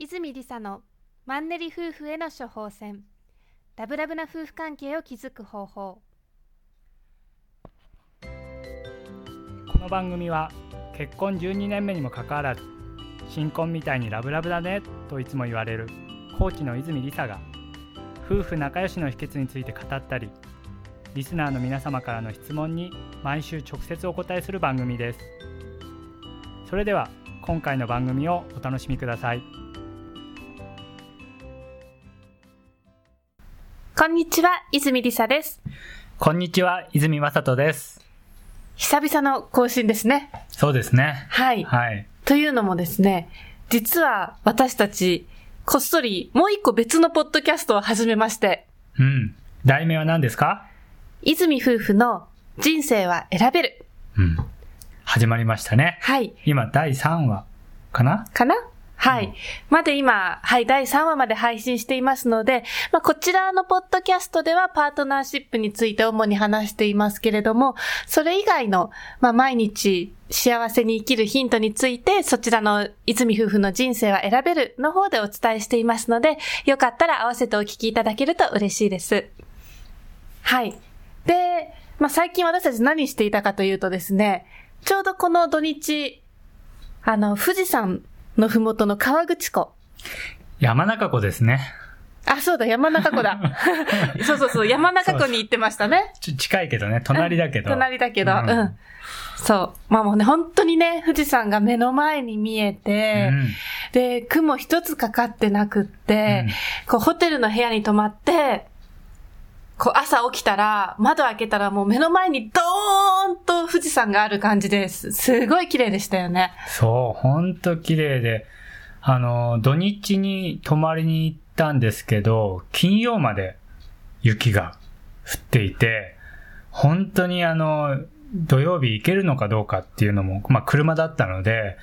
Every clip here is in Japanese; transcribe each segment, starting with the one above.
泉理沙のマンネリ夫婦への処方箋。ラブラブな夫婦関係を築く方法。この番組は結婚12年目にもかかわらず新婚みたいにラブラブだねといつも言われるコーチの泉理沙が夫婦仲良しの秘訣について語ったりリスナーの皆様からの質問に毎週直接お答えする番組です。それでは今回の番組をお楽しみください。んにちは泉理沙です。こんにちは泉雅人です。久々の更新ですね。そうですね。はい、はい。というのもですね実は私たちこっそりもう一個別のポッドキャストを始めまして。うん。題名は何ですか？泉夫婦の人生は選べる。うん。始まりましたね。はい。今第3話かな？かな？はい。うんまで今、はい、第3話まで配信していますので、まあ、こちらのポッドキャストではパートナーシップについて主に話していますけれども、それ以外の、まあ、毎日幸せに生きるヒントについて、そちらの泉夫婦の人生は選べるの方でお伝えしていますので、よかったら合わせてお聞きいただけると嬉しいです。はい。で、まあ、最近私たち何していたかというとですね、ちょうどこの土日、あの、富士山のふもとの川口湖。山中湖ですねあ、そうだ、山中湖だ。そうそうそう、山中湖に行ってましたね。ち近いけどね隣だけど、隣だけど、ううんん。そう。まあもうね、本当にね、富士山が目の前に見えて、うんで、雲一つかかってなくって、こう、ホテルの部屋に泊まって、こう、朝起きたら、窓開けたらもう目の前にドーンと富士山がある感じです。すごい綺麗でしたよね。そう、ほんと綺麗で、あの、土日に泊まりに行ったんですけど、金曜まで雪が降っていて、本当にあの、土曜日行けるのかどうかっていうのも、まあ車だったので、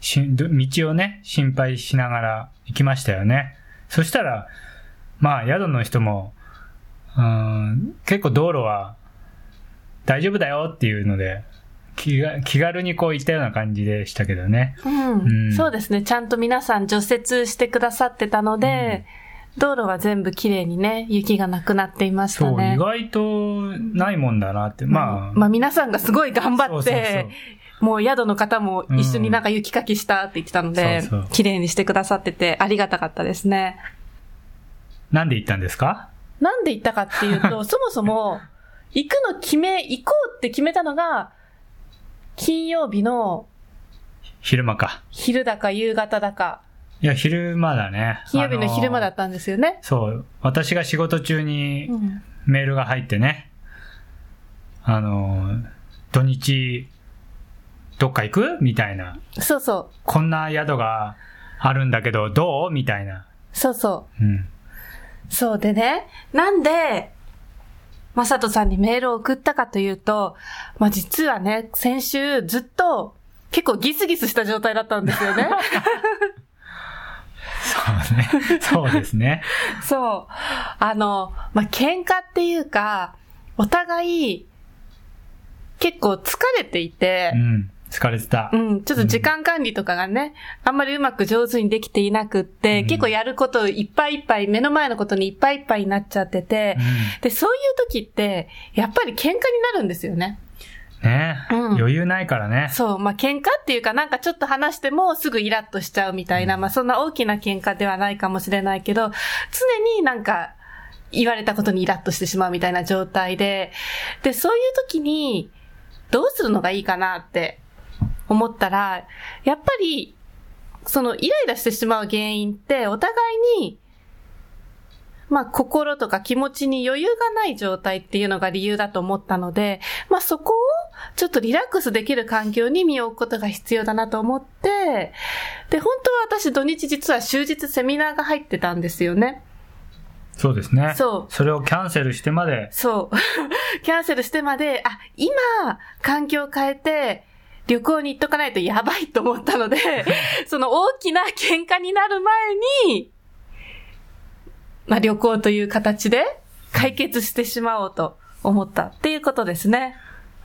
道をね、心配しながら行きましたよね。そしたら、まあ宿の人も、うん、結構道路は大丈夫だよっていうので、気が気軽にこう行ったような感じでしたけどね。うん、うんそうですね。ちゃんと皆さん除雪してくださってたので、道路は全部綺麗にね、雪がなくなっていましたそう、ね。意外とないもんだなって。まあ、まあ皆さんがすごい頑張って、もう宿の方も一緒になんか雪かきしたって言ってたので、綺麗にしてくださっててありがたかったですね。なんで行ったんですか？なんで行ったかっていうと、そもそも、行くの決め、行こうって決めたのが、金曜日の昼間か。昼だか夕方だか、いや、昼間だね。金曜日の昼間だったんですよね。そう、私が仕事中にうんメールが入ってね、あの、土日、どっか行く？みたいな。そうそう。こんな宿があるんだけど、どう？みたいな。そうそう。うん。そうでね、なんで、まさとさんにメールを送ったかというと、まあ、実はね、先週ずっと結構ギスギスした状態だったんですよね。そうね。そうですね。そう。あの、まあ、喧嘩っていうか、お互い結構疲れていてう、ん。疲れてた。う。ん、ちょっと時間管理とかがね、あんまりうまく上手にできていなくって、うん。結構やることいっぱいいっぱい、目の前のことにいっぱいいっぱいになっちゃってて、うん。で、そういう時って、やっぱり喧嘩になるんですよね。ね、うん。余裕ないからね。そう、まあ、喧嘩っていうかなんかちょっと話してもすぐイラッとしちゃうみたいな、まあ、そんな大きな喧嘩ではないかもしれないけど、常になんか言われたことにイラッとしてしまうみたいな状態で、で、そういう時にどうするのがいいかなって思ったら、やっぱり、そのイライラしてしまう原因ってお互いにまあ、心とか気持ちに余裕がない状態っていうのが理由だと思ったので、まあ、そこをちょっとリラックスできる環境に身を置くことが必要だなと思って、で、本当は私土日実は終日セミナーが入ってたんですよね。そうですね。そうそれをキャンセルしてまで、そう。キャンセルしてまで、あ、今、環境を変えて、旅行に行っとかないとやばいと思ったので、その大きな喧嘩になる前に、まあ旅行という形で解決してしまおうと思ったっていうことですね。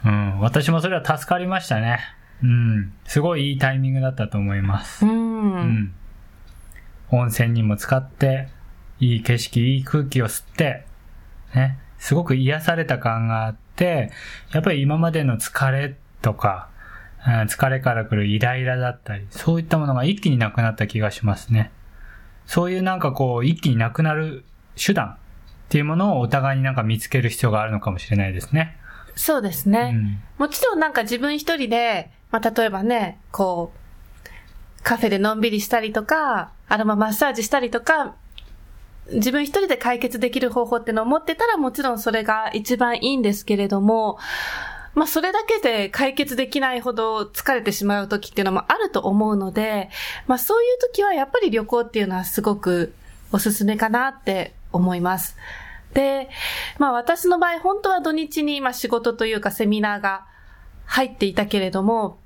うん、私もそれは助かりましたね。うん、すごいいいタイミングだったと思います。う。うんん。温泉にも使って、いい景色、いい空気を吸って、ね、すごく癒された感があって、やっぱり今までの疲れとか、うん疲れから来るイライラだったり、そういったものが一気になくなった気がしますね。そういうなんかこう、一気になくなる手段っていうものをお互いになんか見つける必要があるのかもしれないですね。そうですうね。ん。もちろんなんか自分一人で、まあ、例えばね、こう、カフェでのんびりしたりとか、アロママッサージしたりとか、自分一人で解決できる方法ってのを持ってたらもちろんそれが一番いいんですけれども、まあそれだけで解決できないほど疲れてしまう時っていうのもあると思うので、まあそういう時はやっぱり旅行っていうのはすごくおすすめかなって思います。で、まあ私の場合本当は土日にまあ仕事というかセミナーが入っていたけれども、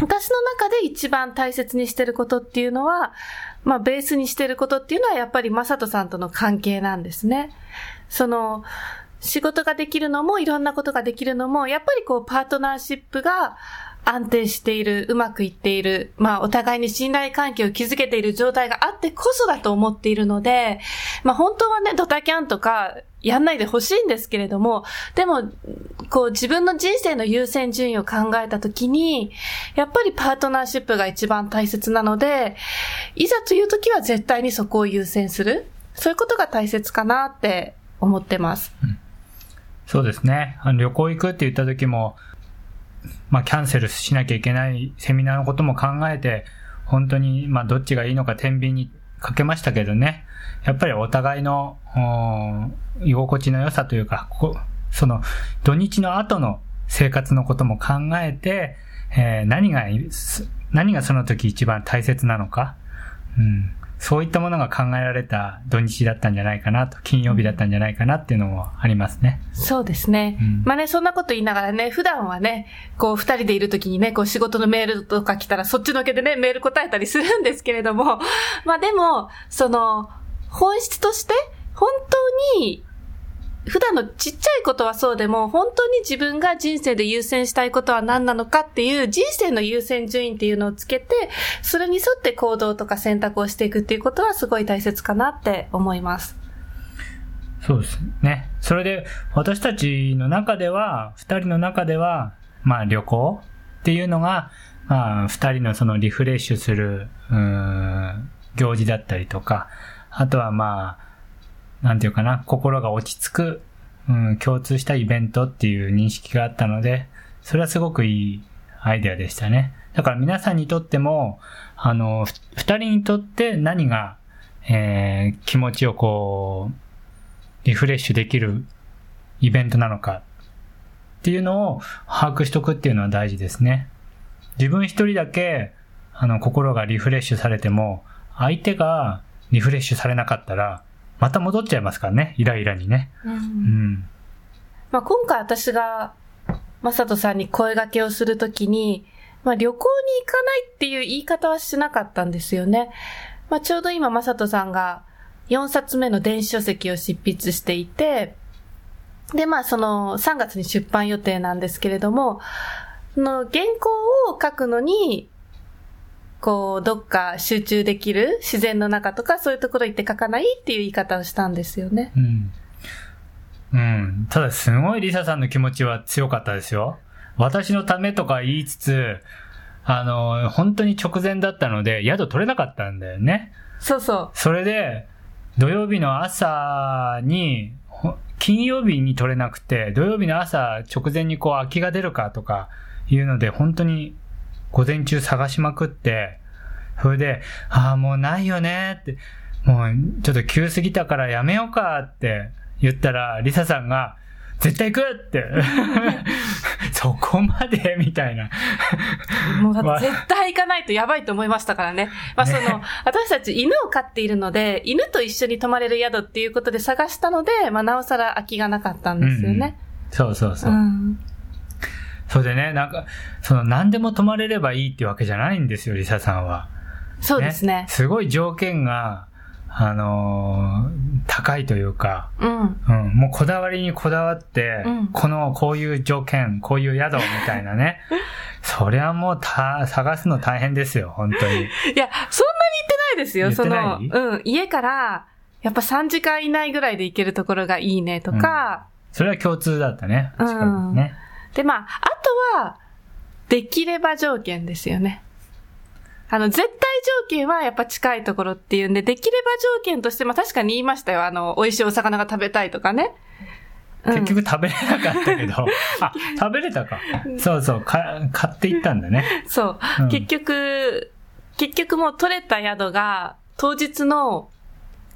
私の中で一番大切にしてることっていうのは、まあベースにしてることっていうのはやっぱりマサトさんとの関係なんですね。その、仕事ができるのもいろんなことができるのも、やっぱりこうパートナーシップが安定している、うまくいっている、まあお互いに信頼関係を築けている状態があってこそだと思っているので、まあ本当はね、ドタキャンとかやんないでほしいんですけれども、でも、こう自分の人生の優先順位を考えたときに、やっぱりパートナーシップが一番大切なので、いざというときは絶対にそこを優先する。そういうことが大切かなって思ってます。そうですね。あの旅行行くって言った時も、まあキャンセルしなきゃいけないセミナーのことも考えて、本当に、まあどっちがいいのか天秤にかけましたけどね。やっぱりお互いの、居心地の良さというか、こその土日の後の生活のことも考えて、えー何が、何がその時一番大切なのか。うん。そういったものが考えられた土日だったんじゃないかなと、金曜日だったんじゃないかなっていうのもありますね。そうですね。うんまあね、そんなこと言いながらね、普段はね、こう二人でいるときにね、こう仕事のメールとか来たらそっちのけでね、メール答えたりするんですけれども、まあでも、その、本質として、本当に、普段のちっちゃいことはそうでも、本当に自分が人生で優先したいことは何なのかっていう人生の優先順位っていうのをつけて、それに沿って行動とか選択をしていくっていうことはすごい大切かなって思います。そうですね。それで、私たちの中では、二人の中では、まあ旅行っていうのが、まあ二人のそのリフレッシュする、うん、行事だったりとか、あとはまあ、なんていうかな、心が落ち着く、うん、共通したイベントっていう認識があったので、それはすごくいいアイデアでしたね。だから皆さんにとっても、あの、二人にとって何が、えー気持ちをこう、リフレッシュできるイベントなのかっていうのを把握しとくっていうのは大事ですね。自分一人だけ、あの、心がリフレッシュされても、相手がリフレッシュされなかったら、また戻っちゃいますからね、イライラにね。うん。まあ、今回私が、まさとさんに声掛けをするときに、まあ、旅行に行かないっていう言い方はしなかったんですよね。まあ、ちょうど今、まさとさんが4冊目の電子書籍を執筆していて、で、まあ、その3月に出版予定なんですけれども、その原稿を書くのに、こう、どっか集中できる自然の中とかそういうところ行って書かないっていう言い方をしたんですよね。うん。うん。ただ、すごいリサさんの気持ちは強かったですよ。私のためとか言いつつ、あの、本当に直前だったので、宿取れなかったんだよね。そうそう。それで、土曜日の朝に、ほ金曜日に取れなくて、土曜日の朝直前にこう空きが出るかとかいうので、本当に午前中探しまくって、それで、ああ、もうないよねって、もうちょっと急すぎたからやめようかって言ったら、リサさんが、絶対行くって。そこまで？みたいな。もう絶対行かないとやばいと思いましたからね。まあその、私たち犬を飼っているので、犬と一緒に泊まれる宿っていうことで探したので、まあなおさら空きがなかったんですよね。そうそうそうう。ん。それでね、なんか、その何でも泊まれればいいってわけじゃないんですよ、リサさんは。そうですね。すごい条件が、あのー高いというか、うん。うん、もうこだわりにこだわって、うんこの、こういう条件、こういう宿みたいなね。そりゃもうた、探すの大変ですよ、本当に。いや、そんなに言ってないですよ。その、うん、家から、やっぱ3時間以内ぐらいで行けるところがいいねとか、それは共通だったね。うん近くにね。で、まあ、あとは、できれば条件ですよね。あの、絶対条件はやっぱ近いところっていうんで、できれば条件として、まあ確かに言いましたよ。あの、美味しいお魚が食べたいとかね。うん結局食べれなかったけど、あ、食べれたか。そうそう、か買っていったんだね。そう、うん結局、結局もう取れた宿が、当日の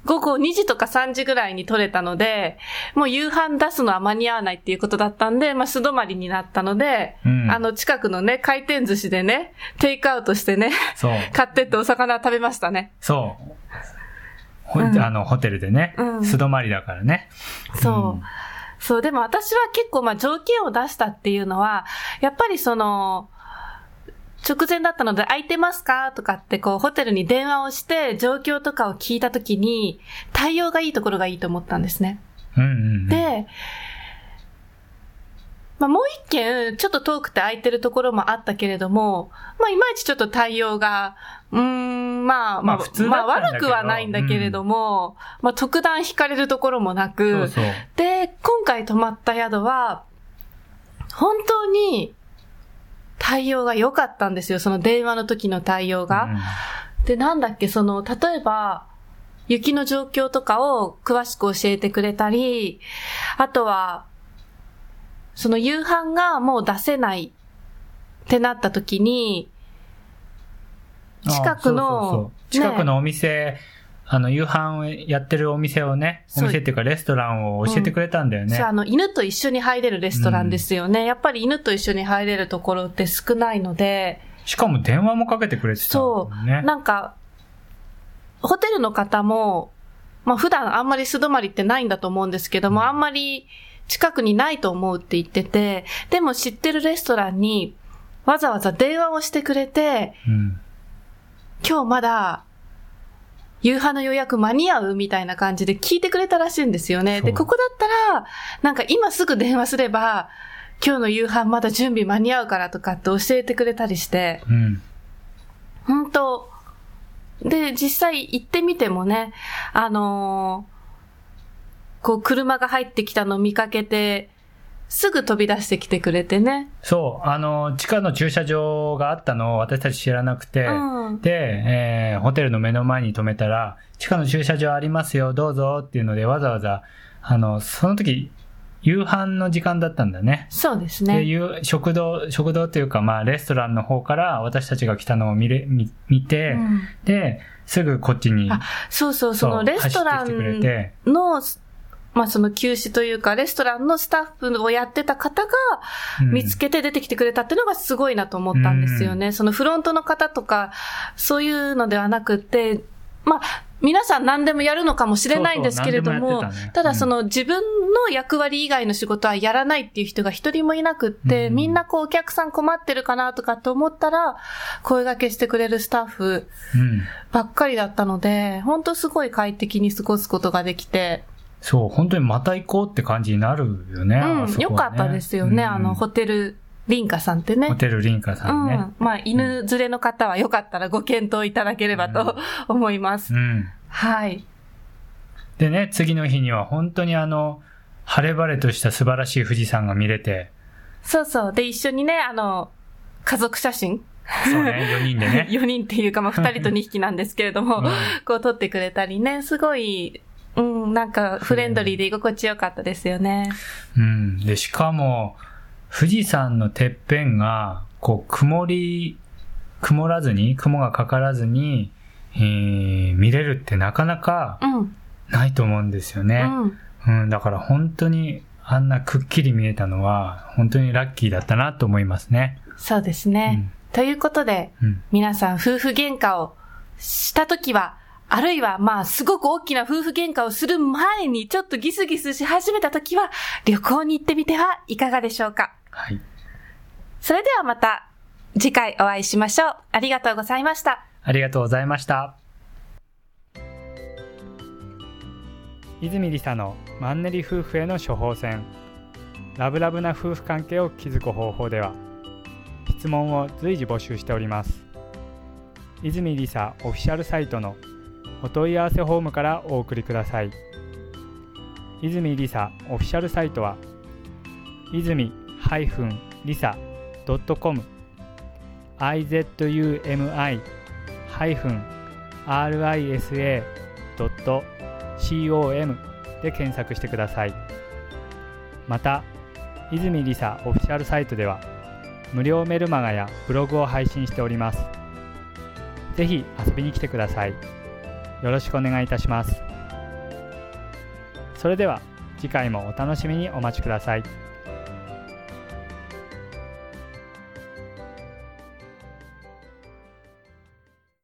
午後2時とか3時ぐらいに取れたので、もう夕飯出すのは間に合わないっていうことだったんで、まあ素泊まりになったので、うんあの近くのね、回転寿司でね、テイクアウトしてね。買ってってお魚食べましたね。そう。ほうんあの、ホテルでねう、ん素泊まりだからね。そう。うんそう、でも私は結構まあ条件を出したっていうのは、やっぱりその、直前だったので空いてますか？とかってこうホテルに電話をして状況とかを聞いたときに対応がいいところがいいと思ったんですね。うんうんうん。で、まあもう一軒ちょっと遠くて空いてるところもあったけれども、まあいまいちちょっと対応が、うーん、まあ、まあ、まあまあ悪くはないんだけれども、まあ特段惹かれるところもなく、そうそう。で、今回泊まった宿は、本当に対応が良かったんですよ。その電話の時の対応が。で、なんだっけ、その、例えば、雪の状況とかを詳しく教えてくれたり、あとは、その夕飯がもう出せないってなった時に、うん近くのあそうそうそう近くのお店、あの、夕飯をやってるお店をね、おそう店っていうかレストランを教えてくれたんだよね。そうあの、犬と一緒に入れるレストランですよね。やっぱり犬と一緒に入れるところって少ないので、しかも電話もかけてくれてたんだそよね。なんか、ホテルの方も、まあ普段あんまり素泊まりってないんだと思うんですけども、あんまり近くにないと思うって言ってて、でも知ってるレストランにわざわざ電話をしてくれて、うん。今日まだ夕飯の予約間に合うみたいな感じで聞いてくれたらしいんですよね。で、ここだったら、なんか今すぐ電話すれば、今日の夕飯まだ準備間に合うからとかって教えてくれたりして、うん。本当で、実際行ってみてもね、あのーこう車が入ってきたのを見かけて、すぐ飛び出してきてくれてね。そう、あの、地下の駐車場があったのを私たち知らなくて、うん。で、えーホテルの目の前に止めたら、地下の駐車場ありますよ、どうぞっていうので、わざわざ、あの、その時、夕飯の時間だったんだね。そうですで、ね。夕食堂、食堂というか、まあ、レストランの方から私たちが来たのを見れ、見見て、うんで、すぐこっちに、あそうそう、そのレストランて、の、まあその休止というか、レストランのスタッフをやってた方がうん。見つけて出てきてくれたっていうのがすごいなと思ったんですよね。そのフロントの方とか、そういうのではなくて、まあ、皆さん何でもやるのかもしれないんですけれどそうそうたね。ただその自分の役割以外の仕事はやらないっていう人が一人もいなくって、うん。みんなこうお客さん困ってるかなとかと思ったら、声掛けしてくれるスタッフうん。ばっかりだったので、本当すごい快適に過ごすことができて、そう、本当にまた行こうって感じになるよね。あうん、そこはよかったですよね。うんあの、ホテル、リンカさんってね。ホテルリンカさんね。うん。まあ、犬連れの方はよかったらご検討いただければと思います。うん。はい。でね、次の日には本当にあの、晴れ晴れとした素晴らしい富士山が見れて、そうそう。で、一緒にね、あの、家族写真そうね、4人でね。4人っていうか、まあ、2人と2匹なんですけれども、うんこう撮ってくれたりね、すごい、うん、なんかフレンドリーで居心地よかったですよね。うん。で、しかも、富士山のてっぺんが、こう、曇り、曇らずに、雲がかからずに、えー見れるってなかなかうん。ないと思うんですようね。ん。うん、だから本当に、あんなくっきり見えたのは、本当にラッキーだったなと思いますね。そうですね。ということで、うん。皆さん夫婦喧嘩をしたときは、あるいはまあすごく大きな夫婦喧嘩をする前にちょっとギスギスし始めたときは旅行に行ってみてはいかがでしょうか？はい。それではまた次回お会いしましょう。ありがとうございました。ありがとうございました。泉理沙のマンネリ夫婦への処方箋ラブラブな夫婦関係を築く方法では質問を随時募集しております泉理沙オフィシャルサイトのお問い合わせフォームからお送りください。泉りさオフィシャルサイトは泉りさ .com izumi-risa.com で検索してください。また泉りさオフィシャルサイトでは無料メルマガやブログを配信しております。ぜひ遊びに来てください。よろしくお願いいたしますそれでは次回もお楽しみにお待ちください。